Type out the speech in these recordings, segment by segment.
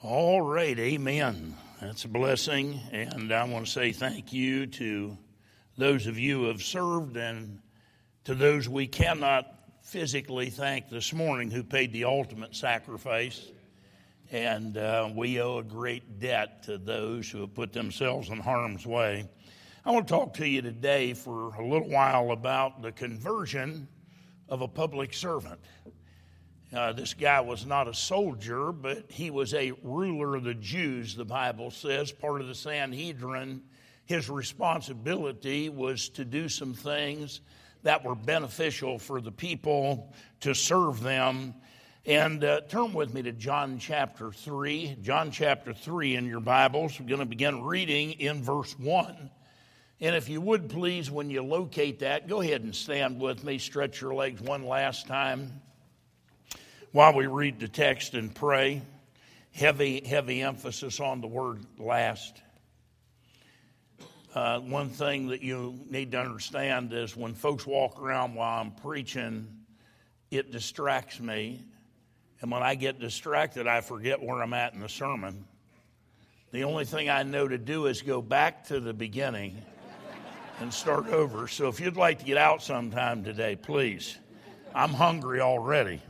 All right, amen. That's a blessing. And I want to say thank you to those of you who have served and to those we cannot physically thank this morning who paid the ultimate sacrifice. And uh, we owe a great debt to those who have put themselves in harm's way. I want to talk to you today for a little while about the conversion of a public servant. Uh, this guy was not a soldier, but he was a ruler of the Jews, the Bible says, part of the Sanhedrin. His responsibility was to do some things that were beneficial for the people, to serve them. And uh, turn with me to John chapter 3. John chapter 3 in your Bibles. We're going to begin reading in verse 1. And if you would please, when you locate that, go ahead and stand with me, stretch your legs one last time while we read the text and pray. Heavy, heavy emphasis on the word last. Uh, one thing that you need to understand is when folks walk around while I'm preaching, it distracts me. And when I get distracted, I forget where I'm at in the sermon. The only thing I know to do is go back to the beginning and start over. So if you'd like to get out sometime today, please. I'm hungry already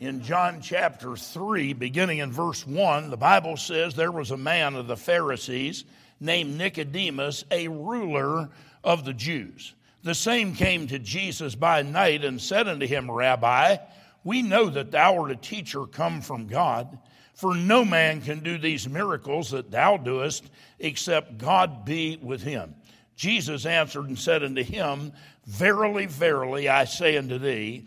in John chapter 3, beginning in verse 1, the Bible says there was a man of the Pharisees named Nicodemus, a ruler of the Jews. The same came to Jesus by night and said unto him, Rabbi, we know that thou art a teacher come from God, for no man can do these miracles that thou doest except God be with him. Jesus answered and said unto him, Verily, verily, I say unto thee,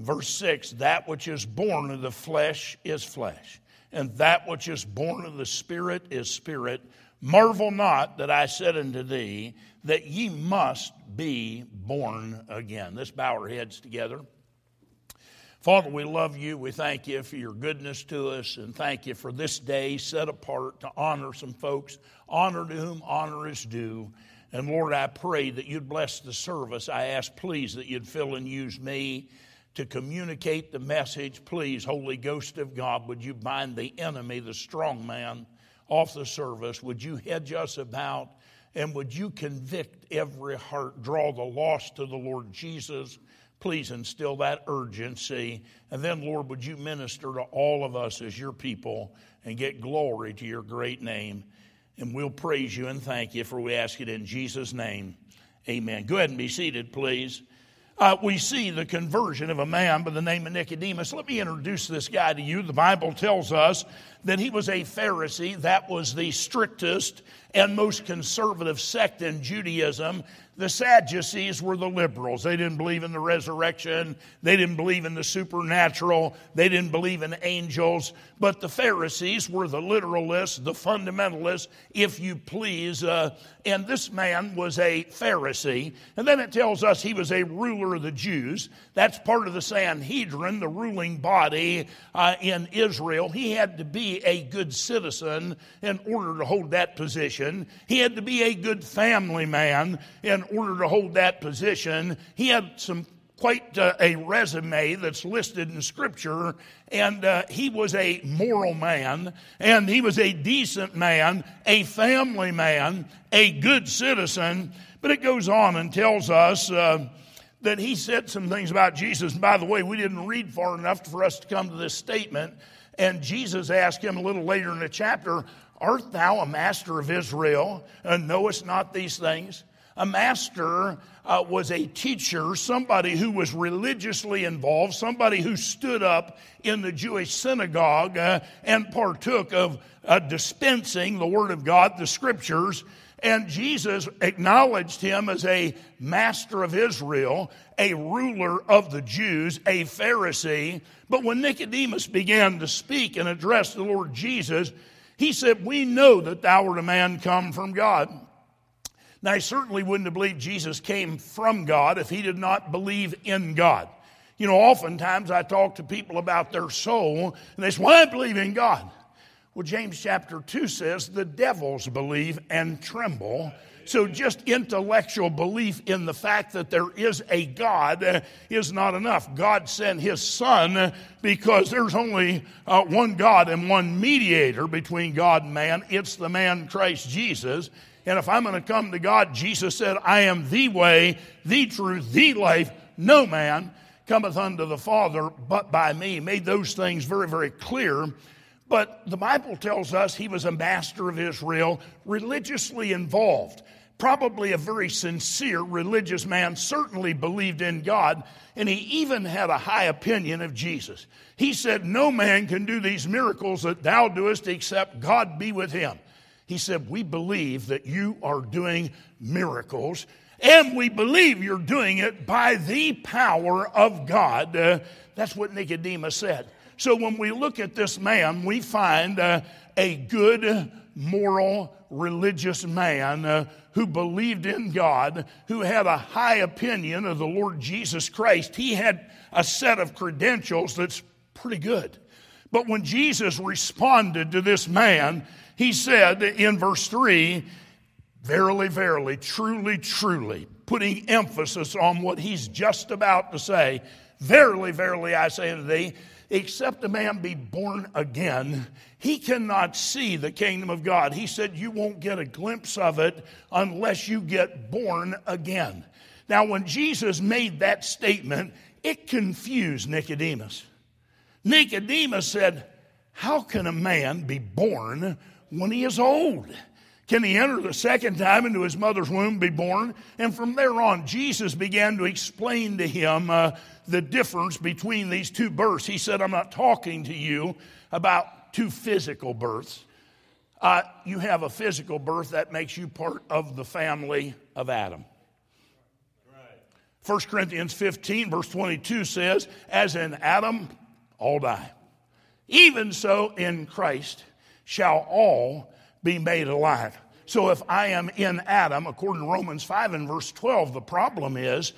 Verse 6 That which is born of the flesh is flesh, and that which is born of the Spirit is spirit. Marvel not that I said unto thee that ye must be born again. Let's bow our heads together. Father, we love you. We thank you for your goodness to us and thank you for this day set apart to honor some folks, honor to whom honor is due. And Lord, I pray that you'd bless the service. I ask, please, that you'd fill and use me to communicate the message. Please, Holy Ghost of God, would you bind the enemy, the strong man, off the service? Would you hedge us about? And would you convict every heart, draw the lost to the Lord Jesus? Please instill that urgency. And then, Lord, would you minister to all of us as your people and get glory to your great name? And we'll praise you and thank you for we ask it in Jesus' name. Amen. Go ahead and be seated, please uh, we see the conversion of a man by the name of Nicodemus. Let me introduce this guy to you. The Bible tells us that he was a Pharisee. That was the strictest and most conservative sect in Judaism. The Sadducees were the liberals. They didn't believe in the resurrection. They didn't believe in the supernatural. They didn't believe in angels. But the Pharisees were the literalists, the fundamentalists, if you please. Uh, and this man was a Pharisee. And then it tells us he was a ruler of the Jews. That's part of the Sanhedrin, the ruling body uh, in Israel. He had to be a good citizen in order to hold that position. He had to be a good family man in order to hold that position. He had some quite uh, a resume that's listed in Scripture. And uh, he was a moral man, and he was a decent man, a family man, a good citizen. But it goes on and tells us uh, that he said some things about Jesus. And by the way, we didn't read far enough for us to come to this statement. And Jesus asked him a little later in the chapter, Art thou a master of Israel, and knowest not these things? A master uh, was a teacher, somebody who was religiously involved, somebody who stood up in the Jewish synagogue uh, and partook of uh, dispensing the Word of God, the Scriptures. And Jesus acknowledged him as a master of Israel, a ruler of the Jews, a Pharisee. But when Nicodemus began to speak and address the Lord Jesus, He said, We know that thou art a man come from God. Now, he certainly wouldn't have believed Jesus came from God if he did not believe in God. You know, oftentimes I talk to people about their soul, and they say, Well, I believe in God. Well, James chapter 2 says, The devils believe and tremble. So, just intellectual belief in the fact that there is a God is not enough. God sent His Son because there's only uh, one God and one mediator between God and man. It's the man Christ Jesus. And if I'm going to come to God, Jesus said, I am the way, the truth, the life. No man cometh unto the Father but by me. Made those things very, very clear. But the Bible tells us he was a master of Israel, religiously involved. Probably a very sincere religious man, certainly believed in God, and he even had a high opinion of Jesus. He said, No man can do these miracles that thou doest except God be with him. He said, We believe that you are doing miracles, and we believe you're doing it by the power of God. Uh, that's what Nicodemus said. So when we look at this man, we find uh, a good, moral, religious man uh, who believed in God, who had a high opinion of the Lord Jesus Christ. He had a set of credentials that's pretty good. But when Jesus responded to this man, he said in verse 3, Verily, verily, truly, truly, putting emphasis on what he's just about to say. Verily, verily, I say to thee, except a man be born again, he cannot see the kingdom of God. He said, You won't get a glimpse of it unless you get born again. Now, when Jesus made that statement, it confused Nicodemus. Nicodemus said, How can a man be born when he is old. Can he enter the second time into his mother's womb, be born? And from there on, Jesus began to explain to him uh, the difference between these two births. He said, I'm not talking to you about two physical births. Uh, you have a physical birth that makes you part of the family of Adam. 1 Corinthians 15, verse 22 says, As in Adam, all die. Even so in Christ shall all be made alive. So if I am in Adam, according to Romans 5 and verse 12, the problem is,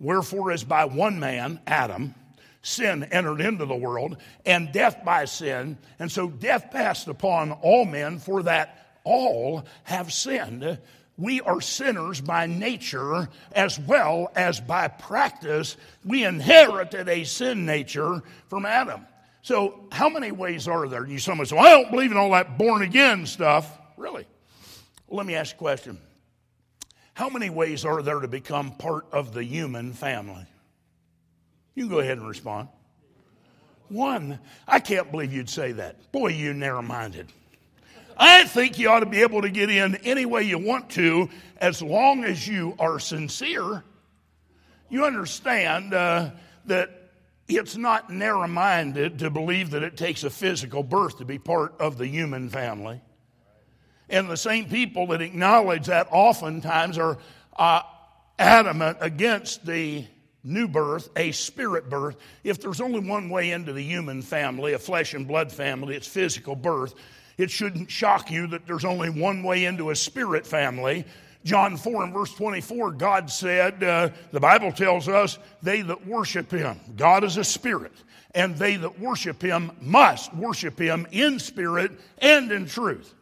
wherefore is by one man, Adam, sin entered into the world, and death by sin. And so death passed upon all men, for that all have sinned. We are sinners by nature as well as by practice. We inherited a sin nature from Adam. So, how many ways are there? You someone say, well, I don't believe in all that born again stuff. Really? Well, let me ask you a question. How many ways are there to become part of the human family? You can go ahead and respond. One. I can't believe you'd say that. Boy, you narrow minded. I think you ought to be able to get in any way you want to as long as you are sincere. You understand uh, that it's not narrow minded to believe that it takes a physical birth to be part of the human family. And the same people that acknowledge that oftentimes are uh, adamant against the new birth, a spirit birth. If there's only one way into the human family, a flesh and blood family, it's physical birth. It shouldn't shock you that there's only one way into a spirit family, John 4 and verse 24, God said, uh, the Bible tells us, they that worship him, God is a spirit, and they that worship him must worship him in spirit and in truth.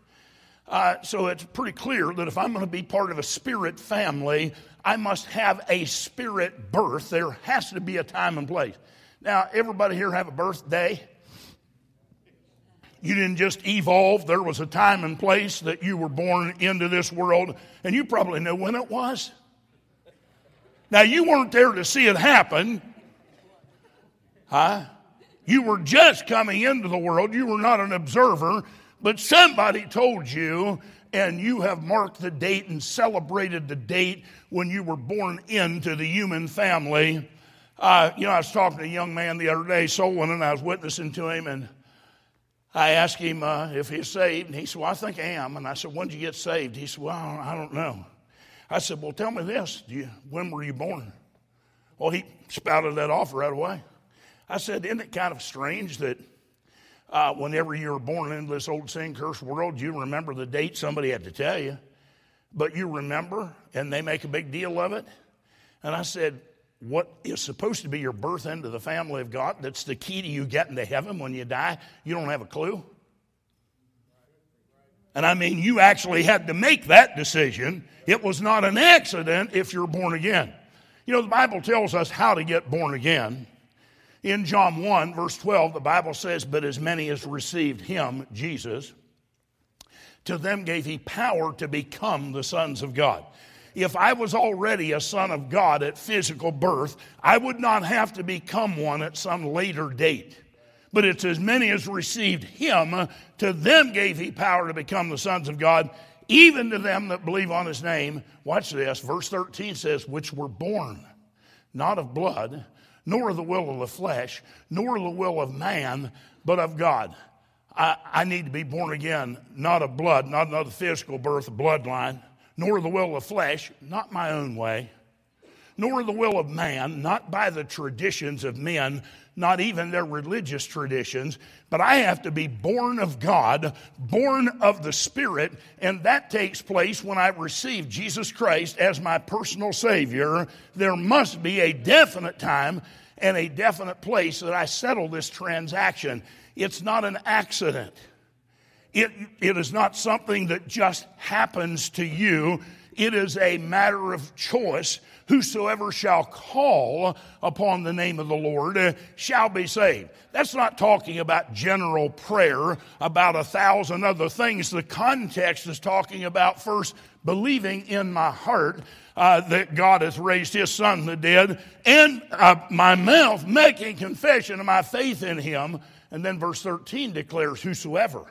Uh, so it's pretty clear that if I'm going to be part of a spirit family, I must have a spirit birth. There has to be a time and place. Now, everybody here have a birthday? You didn't just evolve. There was a time and place that you were born into this world, and you probably know when it was. Now, you weren't there to see it happen. Huh? You were just coming into the world. You were not an observer, but somebody told you, and you have marked the date and celebrated the date when you were born into the human family. Uh, you know, I was talking to a young man the other day, Solon, and I was witnessing to him, and I asked him uh, if he's saved, and he said, Well, I think I am. And I said, When did you get saved? He said, Well, I don't know. I said, Well, tell me this. You, when were you born? Well, he spouted that off right away. I said, Isn't it kind of strange that uh, whenever you were born into this old sin cursed world, you remember the date somebody had to tell you, but you remember, and they make a big deal of it. And I said, What is supposed to be your birth into the family of God, that's the key to you getting to heaven when you die, you don't have a clue? And I mean, you actually had to make that decision. It was not an accident if you're born again. You know, the Bible tells us how to get born again. In John 1, verse 12, the Bible says, But as many as received him, Jesus, to them gave he power to become the sons of God. If I was already a son of God at physical birth, I would not have to become one at some later date. But it's as many as received him, to them gave he power to become the sons of God, even to them that believe on his name. Watch this. Verse 13 says, which were born, not of blood, nor of the will of the flesh, nor the will of man, but of God. I, I need to be born again, not of blood, not another physical birth, bloodline, nor the will of flesh, not my own way, nor the will of man, not by the traditions of men, not even their religious traditions, but I have to be born of God, born of the Spirit, and that takes place when I receive Jesus Christ as my personal Savior. There must be a definite time and a definite place that I settle this transaction. It's not an accident. It, it is not something that just happens to you. It is a matter of choice Whosoever shall call upon the name of the Lord shall be saved. That's not talking about general prayer, about a thousand other things. The context is talking about first believing in my heart uh, that God hath raised his son from the dead, and uh, my mouth making confession of my faith in him. And then verse 13 declares, Whosoever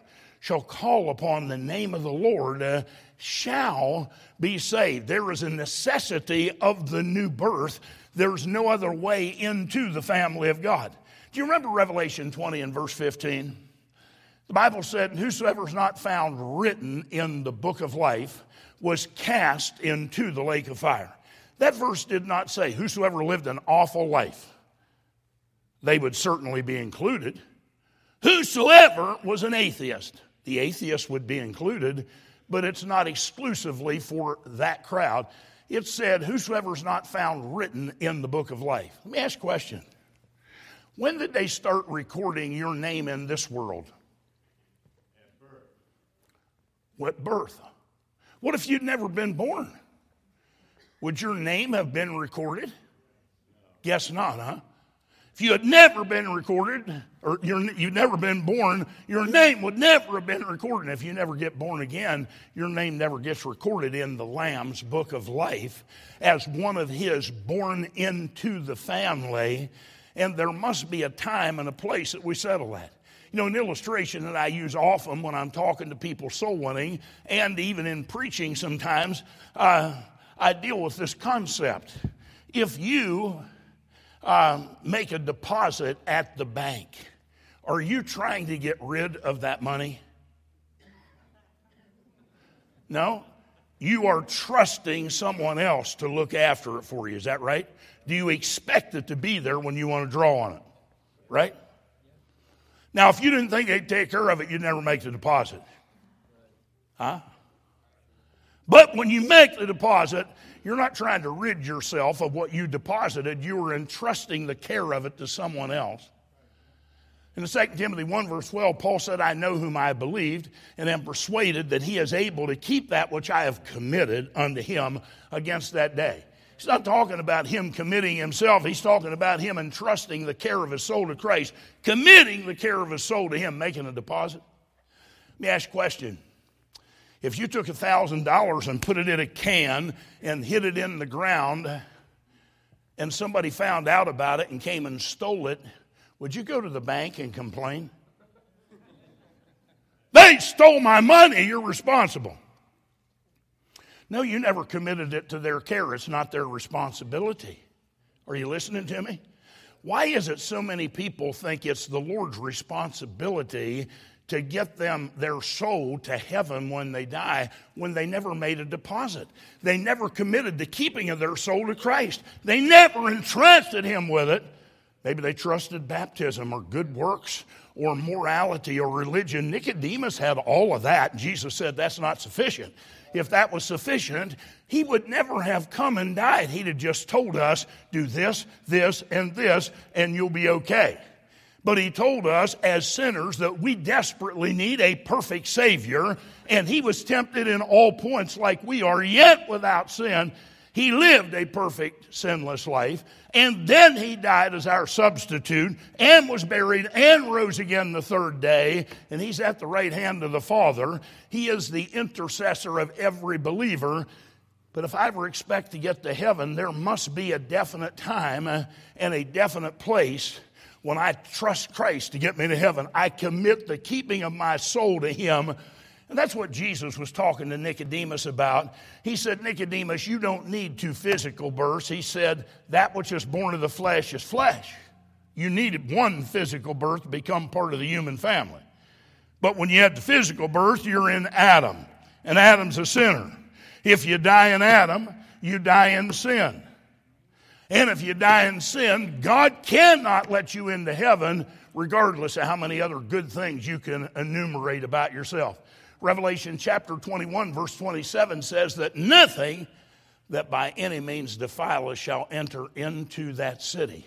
shall call upon the name of the Lord uh, shall be saved. There is a necessity of the new birth. There's no other way into the family of God. Do you remember Revelation 20 and verse 15? The Bible said, Whosoever is not found written in the book of life was cast into the lake of fire. That verse did not say, Whosoever lived an awful life. They would certainly be included. Whosoever was an atheist. The atheist would be included but it's not exclusively for that crowd. It said, Whosoever is not found written in the book of life. Let me ask a question. When did they start recording your name in this world? At birth. What birth? What if you'd never been born? Would your name have been recorded? Guess not, huh? If you had never been recorded, or you'd never been born, your name would never have been recorded. if you never get born again, your name never gets recorded in the Lamb's book of life as one of his born into the family. And there must be a time and a place that we settle that. You know, an illustration that I use often when I'm talking to people soul winning and even in preaching sometimes, uh, I deal with this concept. If you um, make a deposit at the bank, are you trying to get rid of that money? No? You are trusting someone else to look after it for you. Is that right? Do you expect it to be there when you want to draw on it? Right? Now, if you didn't think they'd take care of it, you'd never make the deposit. Huh? But when you make the deposit, you're not trying to rid yourself of what you deposited. You are entrusting the care of it to someone else. In 2 Timothy 1, verse 12, Paul said, I know whom I believed, and am persuaded that he is able to keep that which I have committed unto him against that day. He's not talking about him committing himself. He's talking about him entrusting the care of his soul to Christ, committing the care of his soul to him, making a deposit. Let me ask you a question. If you took $1,000 and put it in a can and hid it in the ground, and somebody found out about it and came and stole it, would you go to the bank and complain? They stole my money, you're responsible. No, you never committed it to their care. It's not their responsibility. Are you listening to me? Why is it so many people think it's the Lord's responsibility to get them their soul to heaven when they die when they never made a deposit. They never committed the keeping of their soul to Christ. They never entrusted him with it. Maybe they trusted baptism or good works or morality or religion. Nicodemus had all of that. Jesus said that's not sufficient. If that was sufficient, he would never have come and died. He'd have just told us, do this, this, and this, and you'll be okay. But he told us as sinners that we desperately need a perfect Savior, and he was tempted in all points like we are, yet without sin. He lived a perfect, sinless life, and then he died as our substitute, and was buried, and rose again the third day, and he's at the right hand of the Father. He is the intercessor of every believer. But if I ever expect to get to heaven, there must be a definite time uh, and a definite place when I trust Christ to get me to heaven, I commit the keeping of my soul to Him. And that's what Jesus was talking to Nicodemus about. He said, Nicodemus, you don't need two physical births. He said, that which is born of the flesh is flesh. You needed one physical birth to become part of the human family. But when you had the physical birth, you're in Adam, and Adam's a sinner. If you die in Adam, you die in sin. And if you die in sin, God cannot let you into heaven, regardless of how many other good things you can enumerate about yourself. Revelation chapter 21, verse 27 says that nothing that by any means defileth shall enter into that city.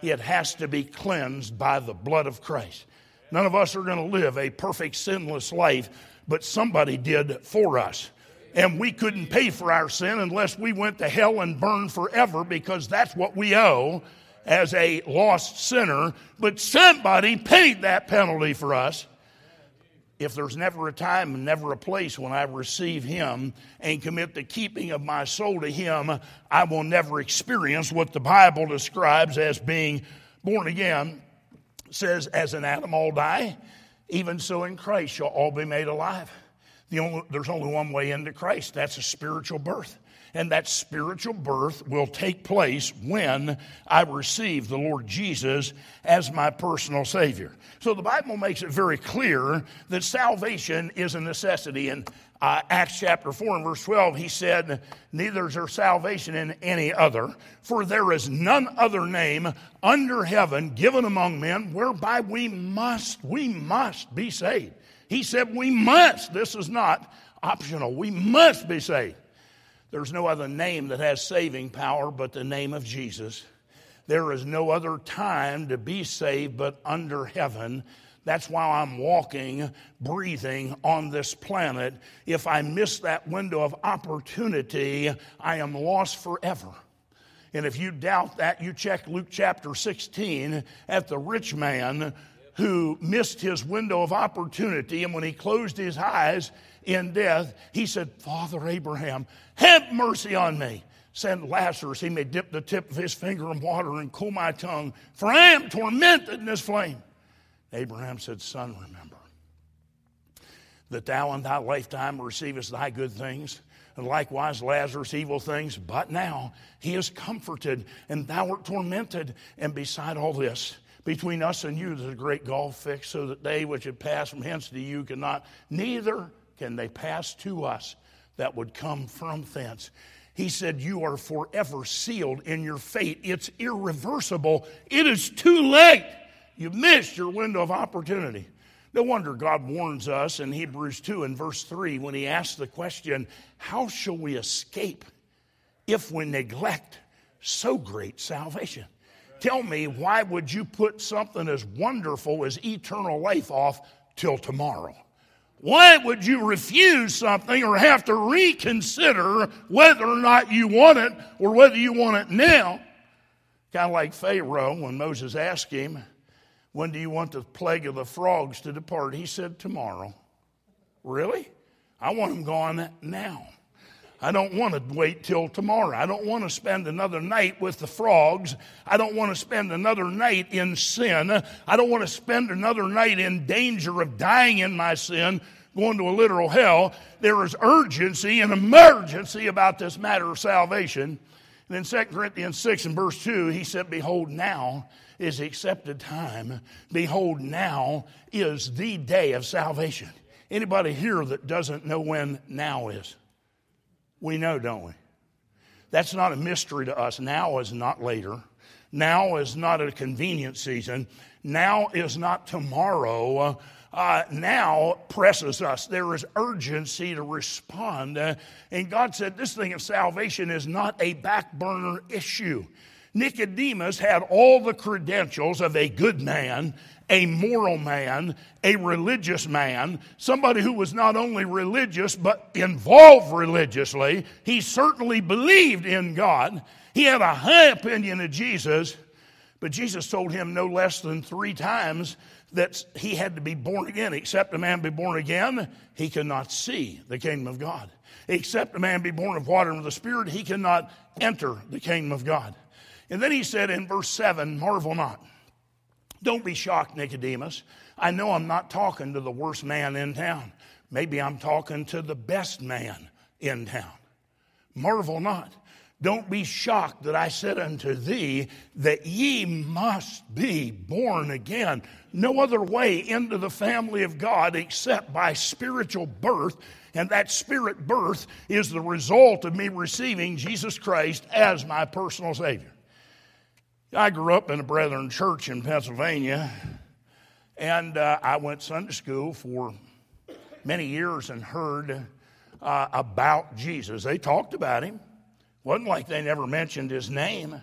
It has to be cleansed by the blood of Christ. None of us are going to live a perfect, sinless life, but somebody did for us and we couldn't pay for our sin unless we went to hell and burned forever because that's what we owe as a lost sinner. But somebody paid that penalty for us. If there's never a time and never a place when I receive Him and commit the keeping of my soul to Him, I will never experience what the Bible describes as being born again. It says, As in Adam all die, even so in Christ shall all be made alive. The only, there's only one way into Christ that's a spiritual birth. And that spiritual birth will take place when I receive the Lord Jesus as my personal Savior. So the Bible makes it very clear that salvation is a necessity. In uh, Acts chapter 4 and verse 12, he said, Neither is there salvation in any other, for there is none other name under heaven given among men whereby we must, we must be saved. He said, We must. This is not optional. We must be saved. There's no other name that has saving power but the name of Jesus. There is no other time to be saved but under heaven. That's why I'm walking, breathing on this planet. If I miss that window of opportunity, I am lost forever. And if you doubt that, you check Luke chapter 16 at the rich man who missed his window of opportunity. And when he closed his eyes in death, he said, Father Abraham, have mercy on me. Send Lazarus, he may dip the tip of his finger in water and cool my tongue, for I am tormented in this flame. Abraham said, Son, remember that thou in thy lifetime receivest thy good things, and likewise Lazarus evil things. But now he is comforted, and thou art tormented. And beside all this, between us and you, there's a great gulf fixed, so that they which had passed from hence to you cannot, neither can they pass to us that would come from thence. He said, You are forever sealed in your fate. It's irreversible. It is too late. You've missed your window of opportunity. No wonder God warns us in Hebrews 2 and verse 3 when he asks the question, How shall we escape if we neglect so great salvation? Tell me, why would you put something as wonderful as eternal life off till tomorrow? Why would you refuse something or have to reconsider whether or not you want it or whether you want it now? Kind of like Pharaoh when Moses asked him, When do you want the plague of the frogs to depart? He said, Tomorrow. Really? I want them gone now. I don't want to wait till tomorrow. I don't want to spend another night with the frogs. I don't want to spend another night in sin. I don't want to spend another night in danger of dying in my sin, going to a literal hell. There is urgency and emergency about this matter of salvation. And in 2 Corinthians 6 and verse 2, he said, Behold, now is the accepted time. Behold, now is the day of salvation. Anybody here that doesn't know when now is? We know, don't we? That's not a mystery to us. Now is not later. Now is not a convenient season. Now is not tomorrow. Uh, now presses us. There is urgency to respond. Uh, and God said this thing of salvation is not a back burner issue. Nicodemus had all the credentials of a good man, a moral man, a religious man, somebody who was not only religious but involved religiously. He certainly believed in God. He had a high opinion of Jesus, but Jesus told him no less than three times that he had to be born again. Except a man be born again, he cannot see the kingdom of God. Except a man be born of water and of the Spirit, he cannot enter the kingdom of God. And then he said in verse 7 Marvel not. Don't be shocked, Nicodemus. I know I'm not talking to the worst man in town. Maybe I'm talking to the best man in town. Marvel not. Don't be shocked that I said unto thee that ye must be born again. No other way into the family of God except by spiritual birth. And that spirit birth is the result of me receiving Jesus Christ as my personal Savior. I grew up in a Brethren church in Pennsylvania, and uh, I went Sunday school for many years and heard uh, about Jesus. They talked about him. wasn't like they never mentioned his name.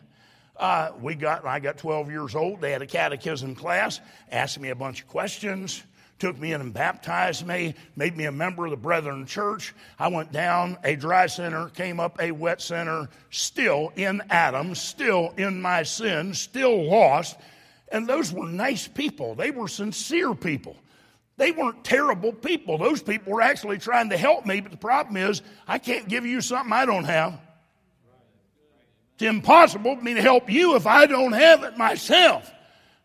Uh, we got, I got 12 years old. They had a catechism class, asked me a bunch of questions took me in and baptized me, made me a member of the Brethren Church. I went down a dry center, came up a wet center, still in Adam, still in my sin, still lost. And those were nice people. They were sincere people. They weren't terrible people. Those people were actually trying to help me, but the problem is, I can't give you something I don't have. It's impossible for me to help you if I don't have it myself.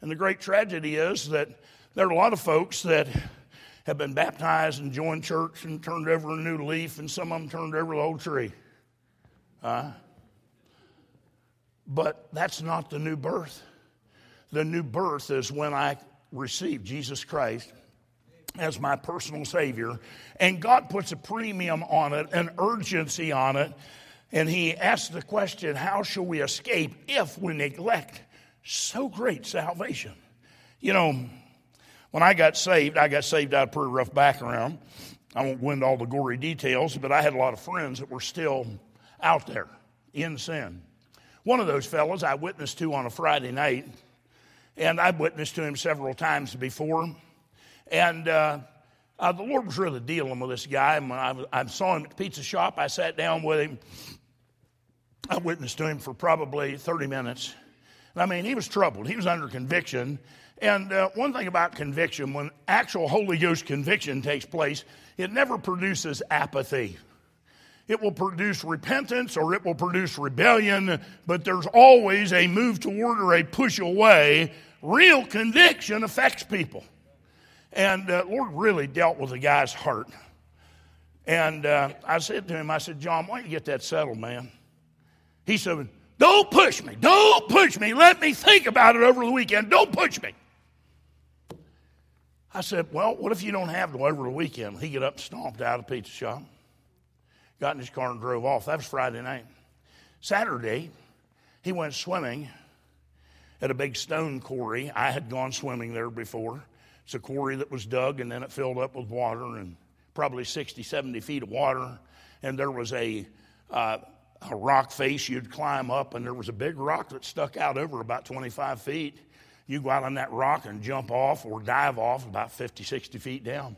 And the great tragedy is that there are a lot of folks that have been baptized and joined church and turned over a new leaf, and some of them turned over the old tree. Uh, but that's not the new birth. The new birth is when I receive Jesus Christ as my personal Savior, and God puts a premium on it, an urgency on it, and He asks the question how shall we escape if we neglect so great salvation? You know, when I got saved, I got saved out of pretty rough background. I won't go into all the gory details, but I had a lot of friends that were still out there in sin. One of those fellows I witnessed to on a Friday night, and I've witnessed to him several times before. And uh, uh, the Lord was really dealing with this guy. And when I, I saw him at the pizza shop, I sat down with him. I witnessed to him for probably 30 minutes. I mean, he was troubled. He was under conviction. And uh, one thing about conviction, when actual Holy Ghost conviction takes place, it never produces apathy. It will produce repentance or it will produce rebellion, but there's always a move toward or a push away. Real conviction affects people. And uh, Lord really dealt with the guy's heart. And uh, I said to him, I said, John, why don't you get that settled, man? He said, Don't push me. Don't push me. Let me think about it over the weekend. Don't push me. I said, Well, what if you don't have it over the weekend? He got up, stomped out of the pizza shop, got in his car, and drove off. That was Friday night. Saturday, he went swimming at a big stone quarry. I had gone swimming there before. It's a quarry that was dug and then it filled up with water and probably 60, 70 feet of water. And there was a, uh, a rock face you'd climb up, and there was a big rock that stuck out over about 25 feet you go out on that rock and jump off or dive off about 50, 60 feet down.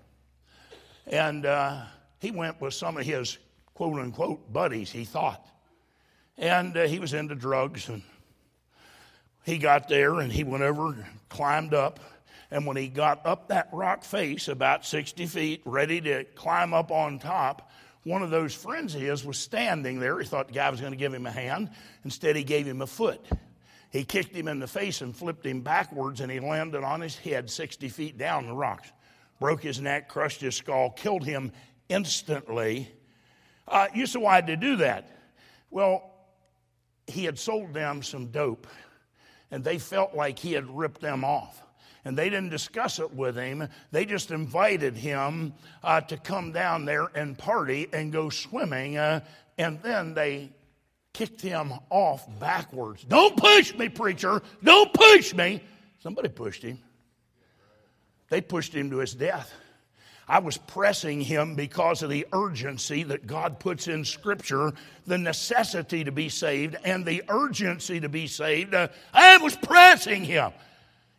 And uh, he went with some of his quote unquote buddies, he thought. And uh, he was into drugs. And he got there and he went over climbed up. And when he got up that rock face about 60 feet, ready to climb up on top, one of those friends of his was standing there. He thought the guy was going to give him a hand. Instead, he gave him a foot. He kicked him in the face and flipped him backwards, and he landed on his head 60 feet down the rocks. Broke his neck, crushed his skull, killed him instantly. Uh, you said, why did he do that? Well, he had sold them some dope, and they felt like he had ripped them off. And they didn't discuss it with him. They just invited him uh, to come down there and party and go swimming. Uh, and then they kicked him off backwards. Don't push me, preacher. Don't push me. Somebody pushed him. They pushed him to his death. I was pressing him because of the urgency that God puts in Scripture, the necessity to be saved, and the urgency to be saved. Uh, I was pressing him.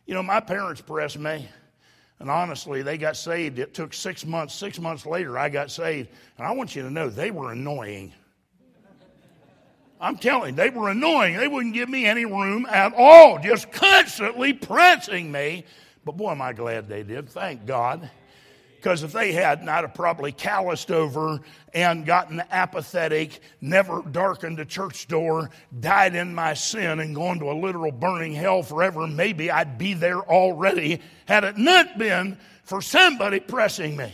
You know, my parents pressed me. And honestly, they got saved. It took six months. Six months later, I got saved. And I want you to know they were annoying. I'm telling you, they were annoying. They wouldn't give me any room at all, just constantly pressing me. But boy, am I glad they did. Thank God. Because if they hadn't, I'd have probably calloused over and gotten apathetic, never darkened a church door, died in my sin, and gone to a literal burning hell forever. Maybe I'd be there already had it not been for somebody pressing me.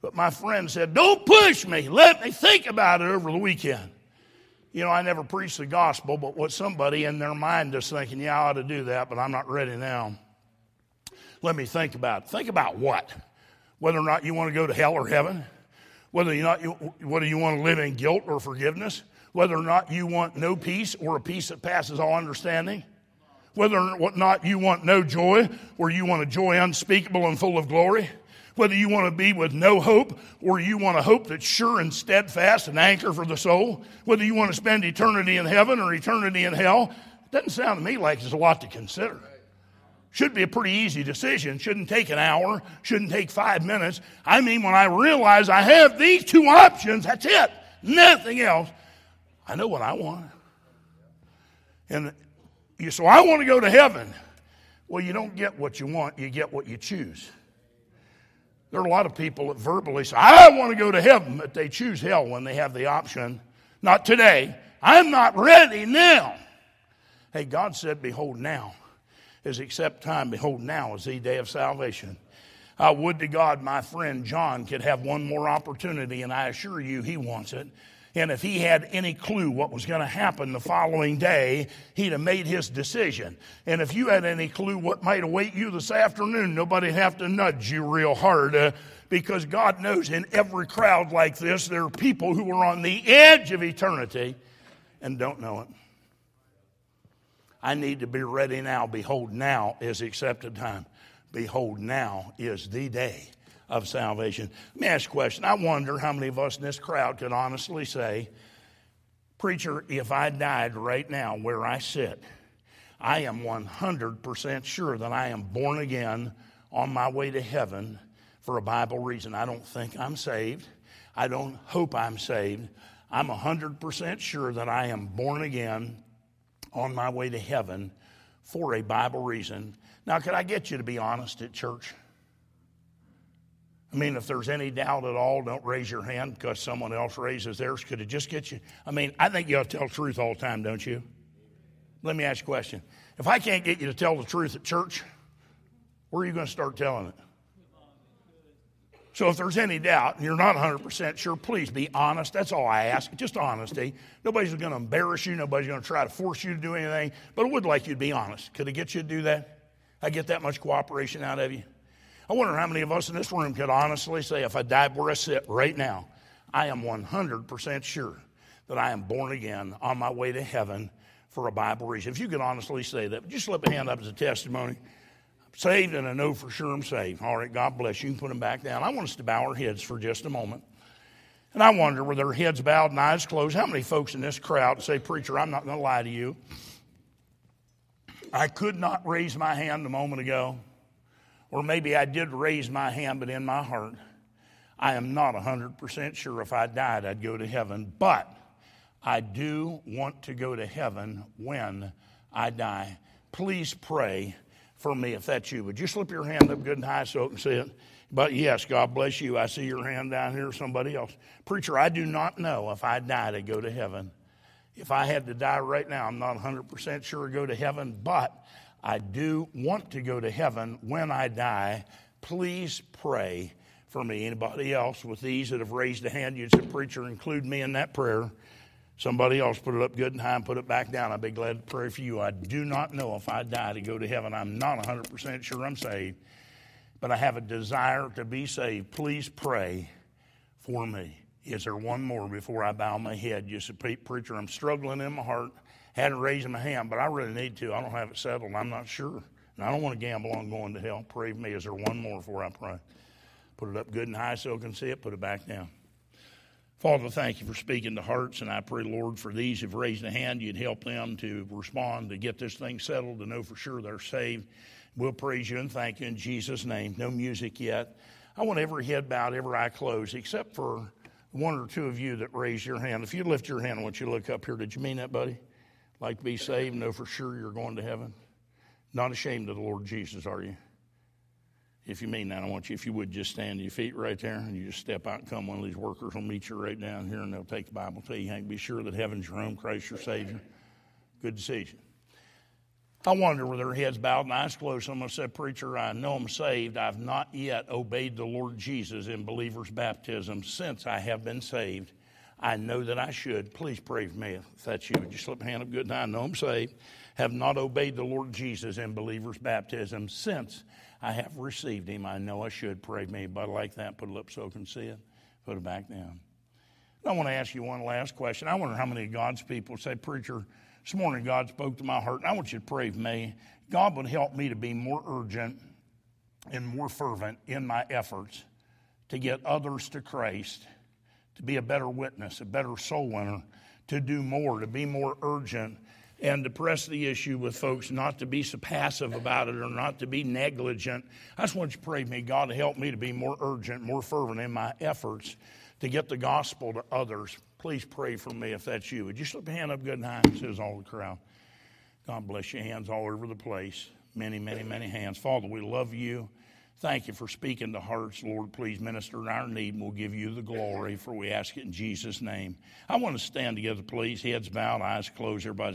But my friend said, Don't push me. Let me think about it over the weekend. You know, I never preached the gospel, but what somebody in their mind is thinking, yeah, I ought to do that, but I'm not ready now. Let me think about it. Think about what? Whether or not you want to go to hell or heaven, whether, you not, whether you want to live in guilt or forgiveness, whether or not you want no peace or a peace that passes all understanding, whether or not you want no joy or you want a joy unspeakable and full of glory, whether you want to be with no hope or you want a hope that's sure and steadfast, and anchor for the soul, whether you want to spend eternity in heaven or eternity in hell, it doesn't sound to me like there's a lot to consider. Should be a pretty easy decision. Shouldn't take an hour, shouldn't take five minutes. I mean, when I realize I have these two options, that's it. Nothing else. I know what I want. And you so I want to go to heaven. Well, you don't get what you want, you get what you choose. There are a lot of people that verbally say, I want to go to heaven, but they choose hell when they have the option. Not today. I'm not ready now. Hey, God said, Behold, now is except time. Behold, now is the day of salvation. I would to God my friend John could have one more opportunity, and I assure you he wants it. And if he had any clue what was going to happen the following day, he'd have made his decision. And if you had any clue what might await you this afternoon, nobody'd have to nudge you real hard. Uh, because God knows in every crowd like this, there are people who are on the edge of eternity and don't know it. I need to be ready now. Behold, now is the accepted time. Behold, now is the day of salvation. Let me ask a question. I wonder how many of us in this crowd could honestly say, Preacher, if I died right now where I sit, I am 100% sure that I am born again on my way to heaven for a Bible reason. I don't think I'm saved. I don't hope I'm saved. I'm 100% sure that I am born again on my way to heaven for a Bible reason. Now, could I get you to be honest at church? I mean, if there's any doubt at all, don't raise your hand because someone else raises theirs. Could it just get you? I mean, I think you ought to tell truth all the time, don't you? Let me ask you a question. If I can't get you to tell the truth at church, where are you going to start telling it? So if there's any doubt and you're not 100% sure, please be honest. That's all I ask. Just honesty. Nobody's going to embarrass you. Nobody's going to try to force you to do anything. But I would like you to be honest. Could I get you to do that? I get that much cooperation out of you. I wonder how many of us in this room could honestly say, if I died where I sit right now, I am 100% sure that I am born again on my way to heaven for a Bible reason. If you could honestly say that, just slip a hand up as a testimony saved and I know for sure I'm saved. All right, God bless you. Put them back down. I want us to bow our heads for just a moment. And I wonder, with their heads bowed and eyes closed, how many folks in this crowd say, Preacher, I'm not going to lie to you. I could not raise my hand a moment ago, or maybe I did raise my hand, but in my heart, I am not 100% sure if I died, I'd go to heaven. But I do want to go to heaven when I die. Please pray for me if that's you. Would you slip your hand up good and high so I can see it? But yes, God bless you. I see your hand down here, somebody else. Preacher, I do not know if I die to go to heaven. If I had to die right now, I'm not 100% sure to go to heaven, but I do want to go to heaven when I die. Please pray for me. Anybody else with these that have raised a hand, you'd say, Preacher, include me in that prayer. Somebody else put it up good and high and put it back down. I'd be glad to pray for you. I do not know if I die to go to heaven. I'm not 100% sure I'm saved, but I have a desire to be saved. Please pray for me. Is there one more before I bow my head? You said, Preacher, I'm struggling in my heart. Hadn't raised my hand, but I really need to. I don't have it settled. I'm not sure. And I don't want to gamble on going to hell. Pray for me. Is there one more before I pray? Put it up good and high so I can see it. Put it back down. Father, thank you for speaking to hearts, and I pray, Lord, for these who've raised a hand, you'd help them to respond, to get this thing settled, to know for sure they're saved. We'll praise you and thank you in Jesus' name. No music yet. I want every head bowed, every eye closed, except for one or two of you that raised your hand. If you lift your hand, I want you to look up here. Did you mean that, buddy? Like to be saved, know for sure you're going to heaven? Not ashamed of the Lord Jesus, are you? If you mean that, I want you, if you would, just stand to your feet right there and you just step out and come. One of these workers will meet you right down here and they'll take the Bible to you. Hank, be sure that heaven's your home, Christ your Savior. Good you. I wonder with their heads bowed and eyes closed. Someone said, Preacher, I know I'm saved. I've not yet obeyed the Lord Jesus in believer's baptism since I have been saved. I know that I should. Please pray for me if that's you. Would you slip a hand up good? Night. I know I'm saved. Have not obeyed the Lord Jesus in believer's baptism since I have received him. I know I should pray me, but like that, put it up so I can see it. Put it back down. I want to ask you one last question. I wonder how many of God's people say, Preacher, this morning God spoke to my heart, and I want you to pray for me. God would help me to be more urgent and more fervent in my efforts to get others to Christ, to be a better witness, a better soul winner, to do more, to be more urgent and to press the issue with folks not to be so passive about it or not to be negligent. I just want you to pray for me, God, to help me to be more urgent, more fervent in my efforts to get the gospel to others. Please pray for me if that's you. Would you slip a hand up good high? Says all the crowd. God bless you. Hands all over the place. Many, many, many hands. Father, we love you. Thank you for speaking to hearts. Lord, please minister in our need and we'll give you the glory for we ask it in Jesus' name. I want to stand together, please. Heads bowed, eyes closed. Everybody